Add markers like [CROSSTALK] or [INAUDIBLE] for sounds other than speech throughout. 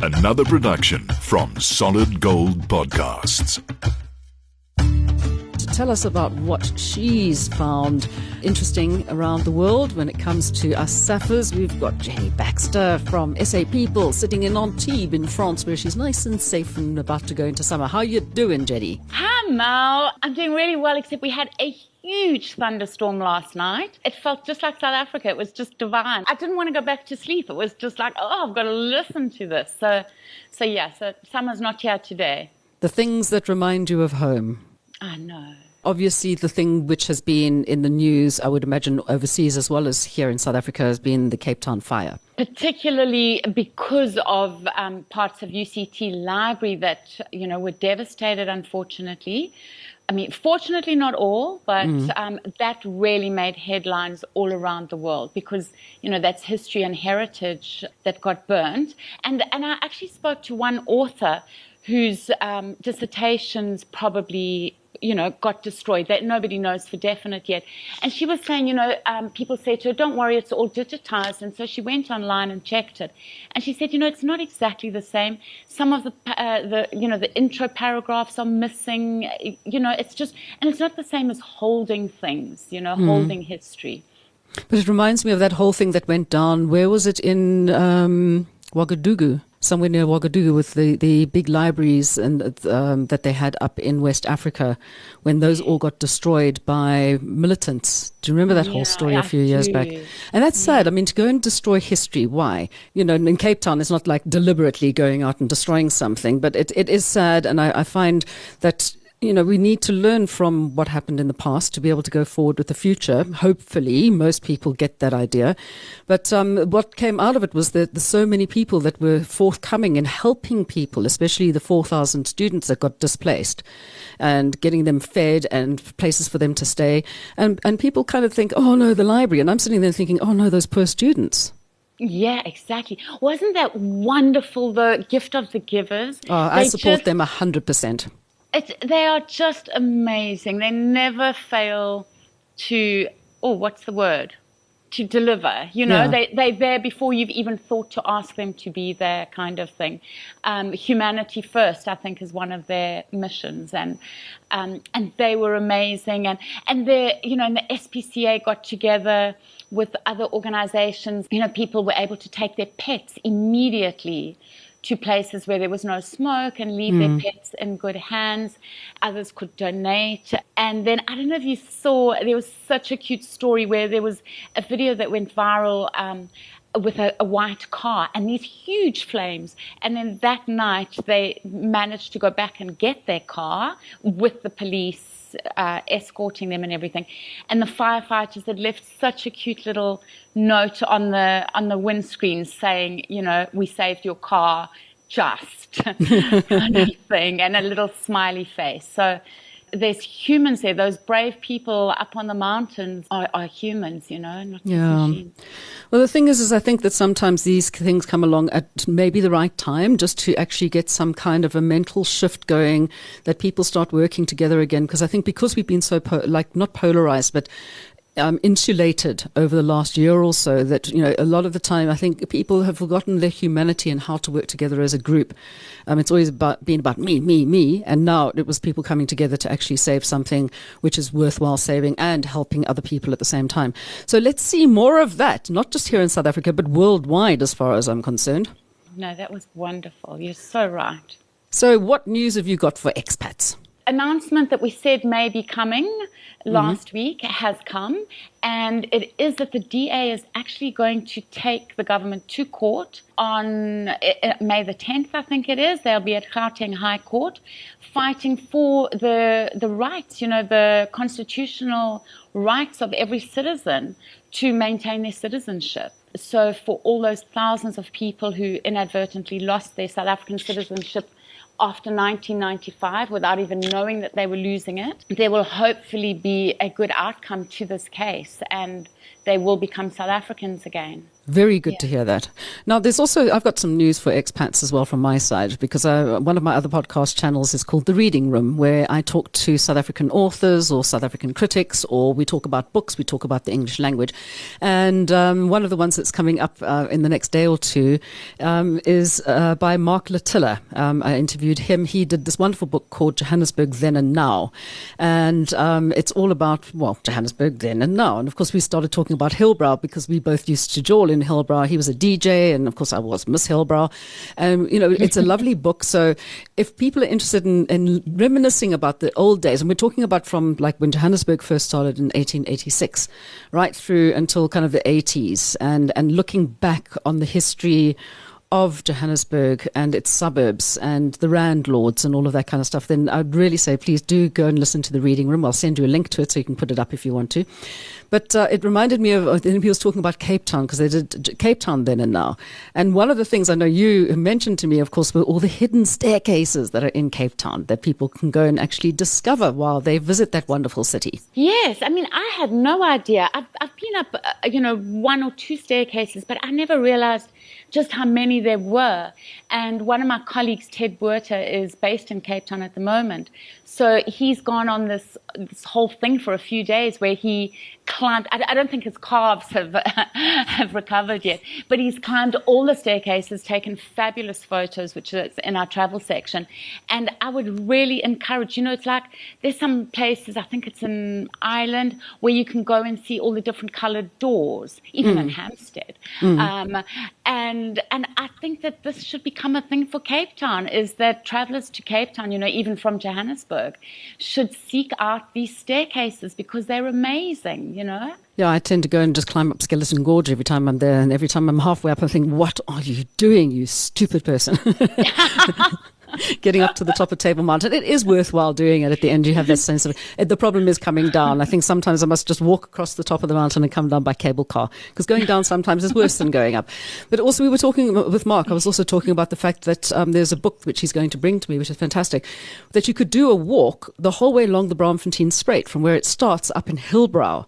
Another production from Solid Gold Podcasts. to tell us about what she's found interesting around the world when it comes to us Sappers. We've got Jenny Baxter from SA People sitting in Antibes in France where she's nice and safe and about to go into summer. How you doing, Jenny? Hi, Mal. I'm doing really well, except we had a huge thunderstorm last night. It felt just like South Africa. It was just divine. I didn't want to go back to sleep. It was just like, oh, I've got to listen to this. So, so yeah, so summer's not here today. The things that remind you of home. I know. Obviously, the thing which has been in the news, I would imagine overseas as well as here in South Africa, has been the Cape Town fire. particularly because of um, parts of UCT library that you know were devastated. Unfortunately, I mean, fortunately not all, but um, that really made headlines all around the world because you know that's history and heritage that got burnt. And and I actually spoke to one author whose um, dissertations probably you know, got destroyed. That nobody knows for definite yet. And she was saying, you know, um, people said to her, "Don't worry, it's all digitized." And so she went online and checked it, and she said, you know, it's not exactly the same. Some of the, uh, the, you know, the intro paragraphs are missing. You know, it's just, and it's not the same as holding things. You know, holding history. But it reminds me of that whole thing that went down. Where was it in um, Ouagadougou? Somewhere near Ouagadougou, with the, the big libraries and um, that they had up in West Africa, when those all got destroyed by militants. Do you remember that whole story a I few years back? And that's sad. I mean, to go and destroy history, why? You know, in Cape Town, it's not like deliberately going out and destroying something, but it, it is sad. And I, I find that, you know, we need to learn from what happened in the past to be able to go forward with the future. Hopefully, most people get that idea. But um, what came out of it was that there's so many people that were forthcoming and helping people, especially the 4,000 students that got displaced and getting them fed and places for them to stay. And, and people kind of think, oh no, the library. And I'm sitting there thinking, oh no, those poor students. Yeah, exactly. Wasn't that wonderful? The gift of the givers. Oh, I They support just- them 100%. It's, they are just amazing. They never fail to, oh, what's the word? To deliver. You know, Yeah. they, they're there before you've even thought to ask them to be there, kind of thing. Um, humanity first, I think, is one of their missions. And, um, and they were amazing. And, and the, you know, and the SPCA got together with other organizations. You know, people were able to take their pets immediately to places where there was no smoke and leave their pets in good hands. Others could donate. And then I don't know if you saw, there was such a cute story where there was a video that went viral. Um, with a, a white car and these huge flames. And then that night they managed to go back and get their car with the police uh, escorting them and everything. And the firefighters had left such a cute little note on the on the windscreen saying, you know, we saved your car just [LAUGHS] kind of thing, and a little smiley face. So there's humans there. Those brave people up on the mountains are, are humans, you know, not just Yeah. machines. Well, the thing is, is I think that sometimes these things come along at maybe the right time, just to actually get some kind of a mental shift going, that people start working together again. Because I think because we've been so po- like not polarized, but um, insulated over the last year or so, that you know a lot of the time I think people have forgotten their humanity and how to work together as a group. Um, it's always about been about me, me, me, and now it was people coming together to actually save something which is worthwhile saving and helping other people at the same time. So let's see more of that, not just here in South Africa, but worldwide, as far as I'm concerned. No, that was wonderful. You're so right. So, what news have you got for expats? Announcement that we said may be coming last week has come, and it is that the DA is actually going to take the government to court on uh, uh, May the 10th, I think it is. They'll be at Gauteng High Court fighting for the, the rights, you know, the constitutional rights of every citizen to maintain their citizenship. So, for all those thousands of people who inadvertently lost their South African citizenship after 1995 without even knowing that they were losing it. There will hopefully be a good outcome to this case and they will become South Africans again. Very good Yeah. to hear that. Now, there's also, I've got some news for expats as well from my side because uh, one of my other podcast channels is called The Reading Room, where I talk to South African authors or South African critics, or we talk about books, we talk about the English language. And um, one of the ones that's coming up uh, in the next day or two um, is uh, by Marc Latilla. Um, I interviewed him. He did this wonderful book called Johannesburg Then and Now. And um, it's all about, well, Johannesburg then and now. And of course, we started talking about Hillbrow because we both used to jawl in Hillbrow. He was a DJ, and of course, I was Miss Hillbrow. Um, you know, it's a [LAUGHS] lovely book. So if people are interested in, in reminiscing about the old days, and we're talking about from like when Johannesburg first started in 1886, right through until kind of the 80s, and, and looking back on the history of Johannesburg and its suburbs and the landlords and all of that kind of stuff, then I'd really say please do go and listen to the reading room. I'll send you a link to it so you can put it up if you want to. But uh, it reminded me of, then he was talking about Cape Town because they did Cape Town then and now. And one of the things I know you mentioned to me, of course, were all the hidden staircases that are in Cape Town that people can go and actually discover while they visit that wonderful city. Yes, I mean, I had no idea. I've, I've been up, uh, you know, one or two staircases, but I never realized just how many there were. And one of my colleagues, Ted Buerta, is based in Cape Town at the moment. So he's gone on this this whole thing for a few days where he climbed. I, I don't think his calves have [LAUGHS] have recovered yet, but he's climbed all the staircases, taken fabulous photos, which is in our travel section. And I would really encourage. You know, it's like there's some places. I think it's in Ireland where you can go and see all the different coloured doors, even in Hampstead. Um, and and I think that this should become a thing for Cape Town. Is that travellers to Cape Town, you know, even from Johannesburg, should seek out these staircases because they're amazing. You know. Yeah, I tend to go and just climb up Skeleton Gorge every time I'm there. And every time I'm halfway up, I think, what are you doing, you stupid person? [LAUGHS] [LAUGHS] [LAUGHS] Getting up to the top of Table Mountain. It is worthwhile doing it at the end. You have that sense of it. The problem is coming down. I think sometimes I must just walk across the top of the mountain and come down by cable car because going down sometimes is worse than going up. But also, we were talking with Marc. I was also talking about the fact that um, there's a book which he's going to bring to me, which is fantastic, that you could do a walk the whole way along the Braamfontein Spruit from where it starts up in Hillbrow.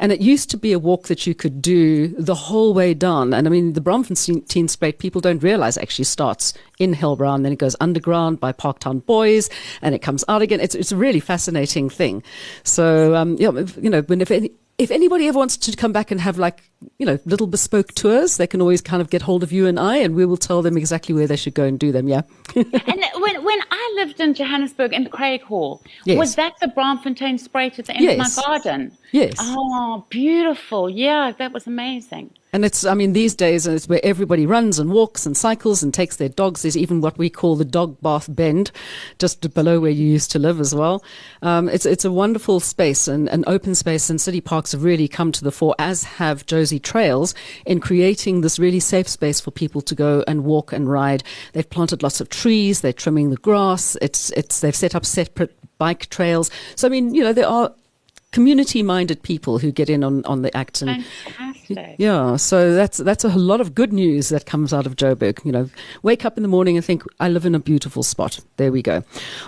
And it used to be a walk that you could do the whole way down. And I mean, the Braamfontein Spruit, people don't realize actually starts in Hillbrow then it goes underground by Parktown Boys and it comes out again. It's, it's a really fascinating thing. So, um, yeah, if- you know, when if any, if anybody ever wants to come back and have like, you know, little bespoke tours, they can always kind of get hold of you and I, and we will tell them exactly where they should go and do them. Yeah. [LAUGHS] and when when I lived in Johannesburg in Craighall, Yes. was that the Braamfontein Spruit at the end Yes. of my garden? Yes. Oh, beautiful! Yeah, that was amazing. And it's, I mean, these days it's where everybody runs and walks and cycles and takes their dogs. There's even what we call the dog bath bend, just below where you used to live as well. Um, it's, it's a wonderful space and an open space and city parks have really come to the fore, as have Jozi Trails in creating this really safe space for people to go and walk and ride. They've planted lots of trees. They're trimming the grass. It's, it's, they've set up separate bike trails. So, I mean, you know, there are community minded people who get in on, on the act and Fantastic. yeah, so that's that's a lot of good news that comes out of Joburg. You know, wake up in the morning and think, I live in a beautiful spot. There we go.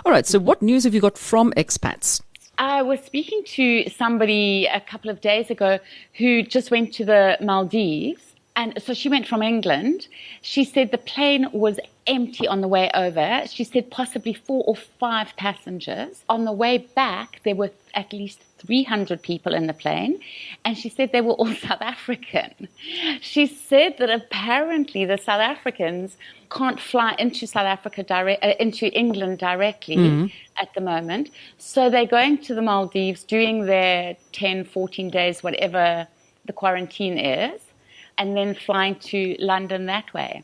All right. So, what news have you got from expats? I was speaking to somebody a couple of days ago who just went to the Maldives. And so she went from England. She said the plane was empty on the way over. She said possibly four or five passengers. On the way back, there were at least 300 people in the plane. And she said they were all [LAUGHS] South African. She said that apparently the South Africans can't fly into South Africa direct, uh, into England directly at the moment. So they're going to the Maldives, doing their 10, 14 days, whatever the quarantine is, and then flying to London that way.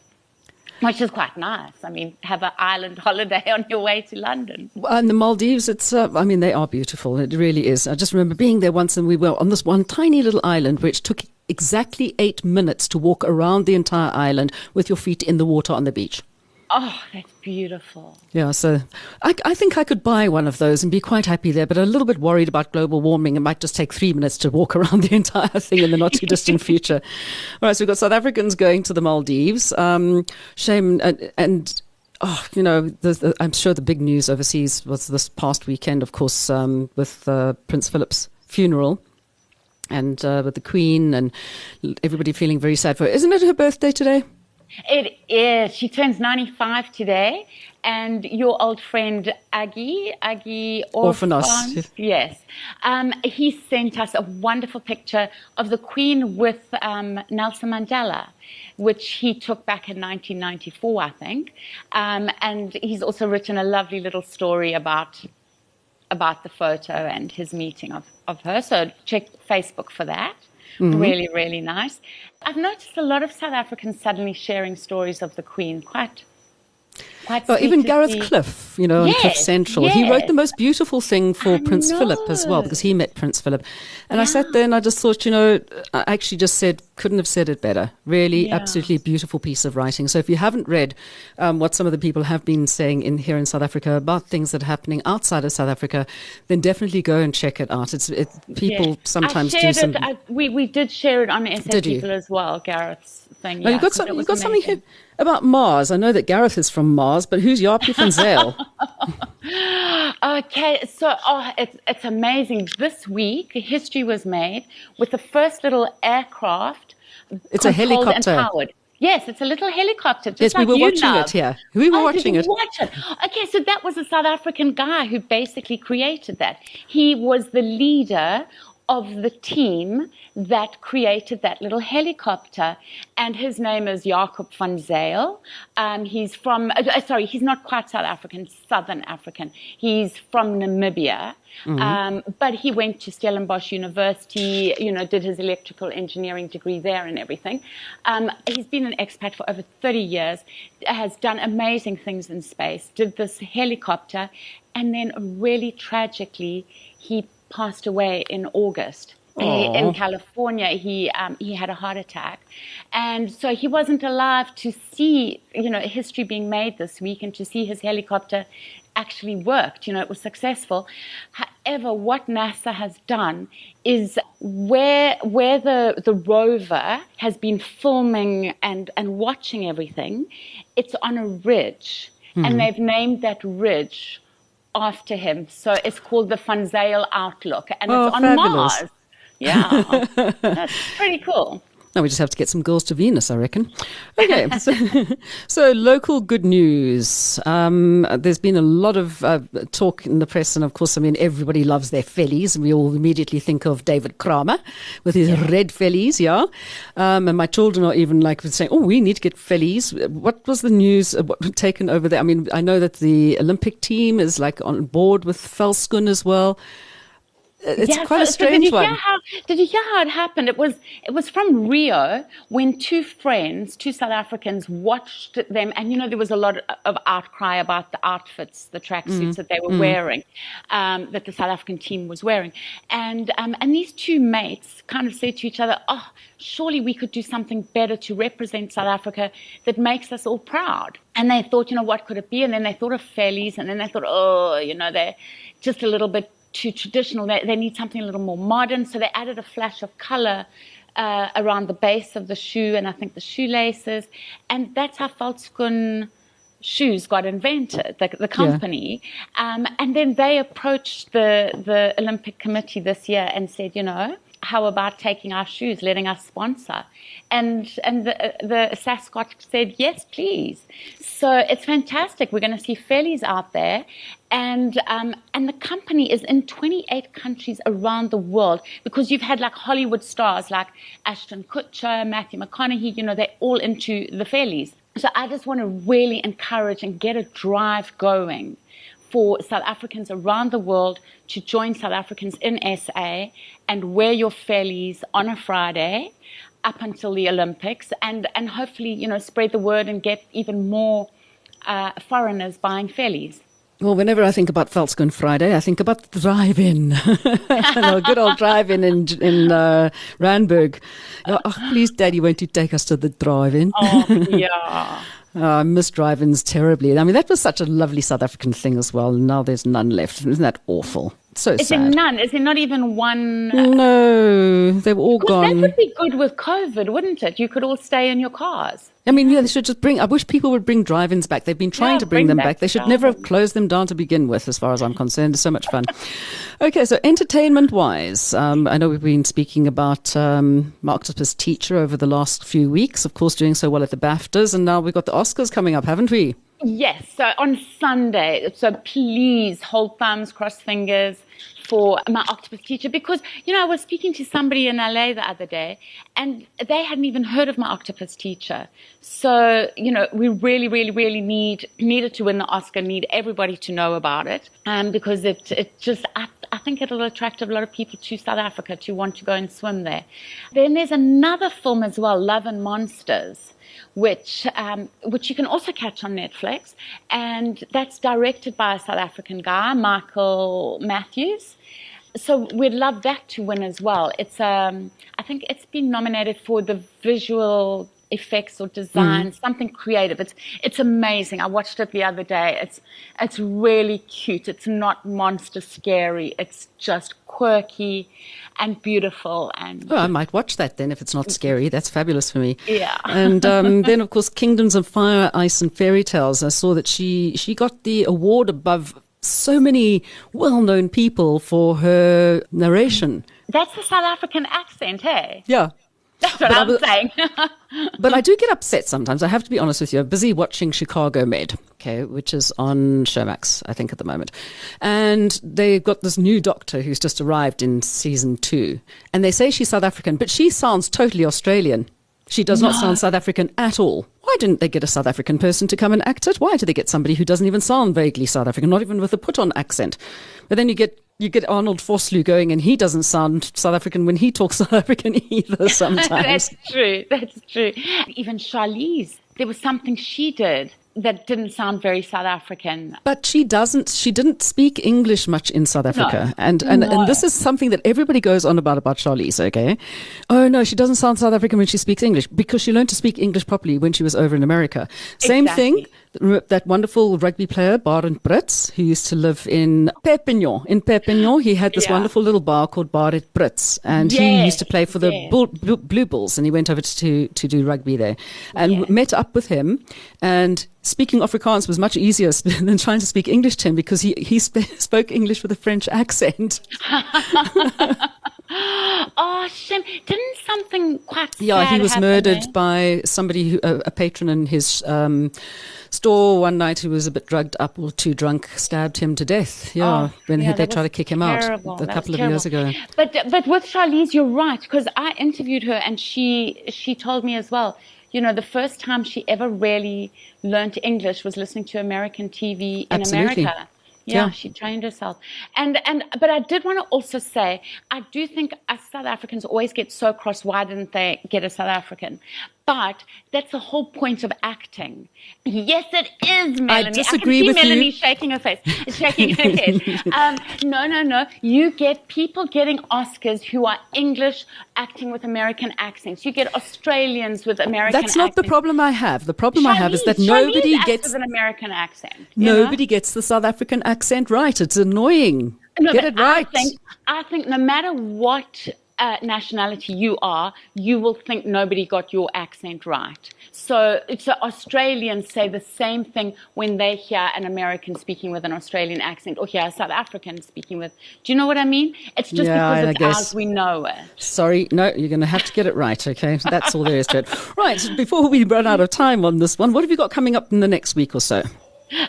Which is quite nice. I mean, have an island [LAUGHS] holiday on your way to London. And the Maldives, it's, uh, I mean, they are beautiful. It really is. I just remember being there once and we were on this one tiny little island which took exactly eight minutes to walk around the entire island with your feet in the water on the beach. Oh, that's beautiful. Yeah, so I, I think I could buy one of those and be quite happy there, but a little bit worried about global warming. It might just take three minutes to walk [LAUGHS] around the entire thing in the not too distant future. All [LAUGHS] right, so we've got South Africans going to the Maldives. Um, shame, and, and oh, you know, the, the, I'm sure the big news overseas was this past weekend, of course, um, with uh, Prince Philip's funeral. and uh, with the Queen and everybody feeling very sad for her. Isn't it her birthday today? It is. She turns 95 today. And your old friend Aggie, Aggie Orphanos, Orphanos yes, um, he sent us a wonderful picture of the Queen with um, Nelson Mandela, which he took back in 1994, I think. Um, and he's also written a lovely little story about about the photo and his meeting of, of her. So check Facebook for that. Mm-hmm. Really, really nice. I've noticed a lot of South Africans suddenly sharing stories of the Queen. Quite well, even Gareth. Cliff, you know, yes, on Cliff Central, yes. he wrote the most beautiful thing for I Prince know. Philip as well, because he met Prince Philip. And yeah. I sat there and I just thought, you know, I actually just said, couldn't have said it better. Really, yeah. absolutely beautiful piece of writing. So if you haven't read um, what some of the people have been saying in here in South Africa about things that are happening outside of South Africa, then definitely go and check it out. It's it, people yeah. sometimes do some. I, we we did share it on SA People as well, Gareth's thing. Oh, yeah, you've got, some, you've got something here about Mars. I know that Gareth is from Mars, but who's Japie van Zyl? okay, so oh, it's, it's amazing. This week, history was made with the first little aircraft. It's a helicopter. Yes, it's a little helicopter. yes, like we were watching love. it here. We were oh, watching it. Watch it. Okay, so that was a South African guy who basically created that. He was the leader of the team that created that little helicopter. And his name is Jacob van Zyl. Um, he's from, uh, uh, sorry, he's not quite South African, Southern African. He's from Namibia. Mm-hmm. Um, but he went to Stellenbosch University, you know, did his electrical engineering degree there and everything. Um, he's been an expat for over 30 years, has done amazing things in space, did this helicopter, and then really tragically, he passed away in August. in California, he um, he had a heart attack, and so he wasn't alive to see you know history being made this week and to see his helicopter actually worked. You know, it was successful. However, what NASA has done is where where the the rover has been filming and and watching everything, it's on a ridge, mm-hmm. and they've named that ridge after him. So it's called the Van Zyl Outlook, and oh, it's on fabulous. Mars. Yeah, [LAUGHS] that's pretty cool. Now we just have to get some girls to Venus, I reckon. Okay, [LAUGHS] so, so, local good news. Um, there's been a lot of uh, talk in the press, and of course, I mean, everybody loves their vellies, and we all immediately think of David Kramer with his yeah. red vellies, yeah. Um, and my children are even like saying, "Oh, we need to get vellies." What was the news uh, taken over there? I mean, I know that the Olympic team is like on board with Veldskoen as well it's yeah, quite so, a strange so did one. How, did you hear how it happened? It was it was from Rio when two friends, two South Africans, watched them, and you know there was a lot of outcry about the outfits, the tracksuits mm. that they were mm. wearing, um, that the South African team was wearing, and um, and these two mates kind of said to each other, "Oh, surely we could do something better to represent South Africa that makes us all proud." And they thought, you know, what could it be? And then they thought of Vellies, and then they thought, oh, you know, they're just a little bit too traditional. They, they need something a little more modern. So they added a flash of color uh, around the base of the shoe and I think the shoelaces. And that's how Veldskoen shoes got invented, the, the company. Yeah. Um, and then they approached the, the Olympic Committee this year and said, you know, how about taking our shoes, letting us sponsor? And and the, the SASCOC said yes, please. So it's fantastic. We're going to see Vellies out there, and um, and the company is in 28 countries around the world because you've had like Hollywood stars like Ashton Kutcher, Matthew McConaughey. You know, they're all into the Vellies. So I just want to really encourage and get a drive going for South Africans around the world to join South Africans in SA and wear your vellies on a Friday up until the Olympics and, and hopefully, you know, spread the word and get even more uh, foreigners buying vellies. Well, whenever I think about Veldskoen Friday, I think about the drive-in, [LAUGHS] a good old drive-in in in uh, Randburg. Oh, please, Daddy, won't you take us to the drive-in? Oh, [LAUGHS] yeah. Oh, I miss drive-ins terribly. I mean, that was such a lovely South African thing as well. Now there's none left. Isn't that awful? So Is sad. there none? Is there not even one? No, they were all Well, that would be good with COVID, wouldn't it? You could all stay in your cars. I mean, yeah, they should just bring. I wish people would bring drive-ins back. They've been trying Yeah, to bring, bring them back. They should never have closed them down to begin with, as far as I'm concerned. It's so much fun. okay, so entertainment-wise, um, I know we've been speaking about um, my octopus teacher over the last few weeks. Of course, doing so well at the BAFTAs, and now we've got the Oscars coming up, haven't we? Yes, so on Sunday. So please hold thumbs, cross fingers for my octopus teacher because, you know, I was speaking to somebody in LA the other day and they hadn't even heard of my octopus teacher. So, you know, we really, really, really need, needed to win the Oscar, need everybody to know about it. Um, because it, it just, I think it'll attract a lot of people to South Africa to want to go and swim there. Then there's another film as well, Love and Monsters which um, which you can also catch on Netflix, and that's directed by a South African guy, Michael Matthews. So we'd love that to win as well. It's um, I think it's been nominated for the visual effects or design, something creative. It's it's amazing. I watched it the other day. It's it's really cute. It's not monster scary. It's just quirky and beautiful and Oh, I might watch that then if it's not scary. That's fabulous for me. Yeah. and [LAUGHS] um, then, of course, Kingdoms of Fire, Ice, and Fairy Tales. I saw that she she got the award above so many well-known people for her narration. that's the South African accent, hey? Yeah. That's what But I I'm was- saying. [LAUGHS] But I do get upset sometimes. I have to be honest with you. I'm busy watching Chicago Med, okay, which is on Showmax, I think, at the moment. And they've got this new doctor who's just arrived in season two. And they say she's South African, but she sounds totally Australian. She does not sound South African at all. Why didn't they get a South African person to come and act it? Why did they get somebody who doesn't even sound vaguely South African, not even with a put on accent? But then you get you get Arnold Vosloo going and he doesn't sound South African when he talks [LAUGHS] South African either [LAUGHS] sometimes. That's true. That's true. Even Charlize, there was something she did that didn't sound very South African. But she doesn't. She didn't speak English much in South Africa, and and, No. and this is something that everybody goes on about about Charlize. Okay, oh no, she doesn't sound South African when she speaks English because she learned to speak English properly when she was over in America. Same thing. That wonderful rugby player Barend Brits, who used to live in Perpignan. In Perpignan, he had this Yeah. wonderful little bar called Barend Brits, and he used to play for the yes. Bull, Blue, Blue Bulls, and he went over to to do rugby there, and Yeah. met up with him. And speaking Afrikaans was much easier [LAUGHS] than trying to speak English to him because he he sp- [LAUGHS] spoke English with a French accent. [LAUGHS] Oh, shame. Didn't something quite Yeah, he was murdered there? by somebody, who, a, a patron in his um, store one night who was a bit drugged up or too drunk, stabbed him to death. Yeah, Oh, when yeah, they tried to kick him terrible. out a That couple of years ago. But but with Charlize, you're right because I interviewed her and she she told me as well. You know, the first time she ever really learned English was listening to American TV in Absolutely. America. Yeah, Yeah. she trained herself. And and but I did want to also say I do think us South Africans always get so cross. Why didn't they get a South African? But that's the whole point of acting. Yes, it is, Melanie. disagree I can see with you. Melanie shaking her face, shaking her head. [LAUGHS] Um, no, no, no. You get people getting Oscars who are English acting with American accents. You get Australians with American. Accents. That's not the problem I have. The problem I have is that nobody acts gets an American accent. you know? nobody gets the South African accent right. It's annoying. No, Get it right. I think, I think no matter what uh, nationality you are, you will think nobody got your accent right. So, so Australians say the same thing when they hear an American speaking with an Australian accent or hear a South African speaking with. Do you know what I mean? It's just Yeah, I because it's guess. ours, we know it. Sorry, no, you're going to have to get it right, okay? That's all there is to it. Right, before we run out of time on this one, what have you got coming up in the next week or so?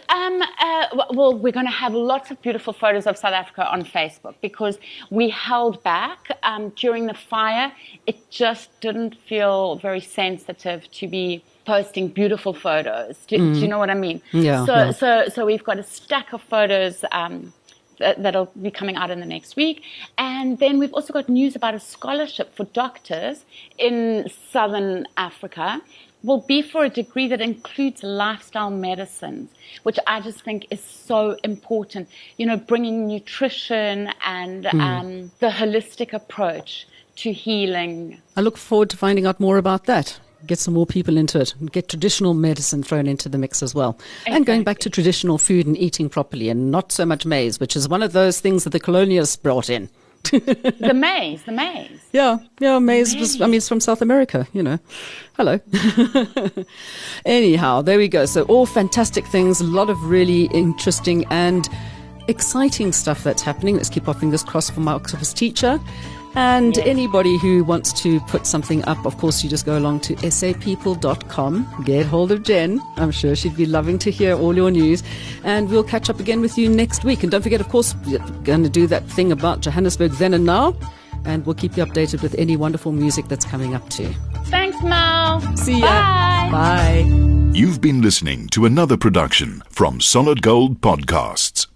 Um, uh, well, we're going to have lots of beautiful photos of South Africa on Facebook because we held back um, during the fire. It just didn't feel very sensitive to be posting beautiful photos. Do, do you know what I mean? Yeah, So, yeah. so, so we've got a stack of photos. Um, that'll be coming out in the next week. And then we've also got news about a scholarship for doctors in Southern Africa. Will be for a degree that includes lifestyle medicines, which I just think is so important. You know, bringing nutrition and um, the holistic approach to healing. I look forward to finding out more about that. get some more people into it, get traditional medicine thrown into the mix as well. Exactly. And going back to traditional food and eating properly and not so much maize, which is one of those things that the colonialists brought in. [LAUGHS] the maize, the maize. Yeah, yeah, maize, maize. was, I mean, it's from South America, you know. Hello. [LAUGHS] Anyhow, there we go. So, all fantastic things, a lot of really interesting and exciting stuff that's happening. Let's keep our fingers crossed for my octopus teacher. And yes. anybody who wants to put something up, of course, you just go along to sapeople.com, get hold of Jen. I'm sure she'd be loving to hear all your news. And we'll catch up again with you next week. And don't forget, of course, we're going to do that thing about Johannesburg then and now. And we'll keep you updated with any wonderful music that's coming up too. Thanks, Mal. See ya. Bye. Bye. You've been listening to another production from Solid Gold Podcast.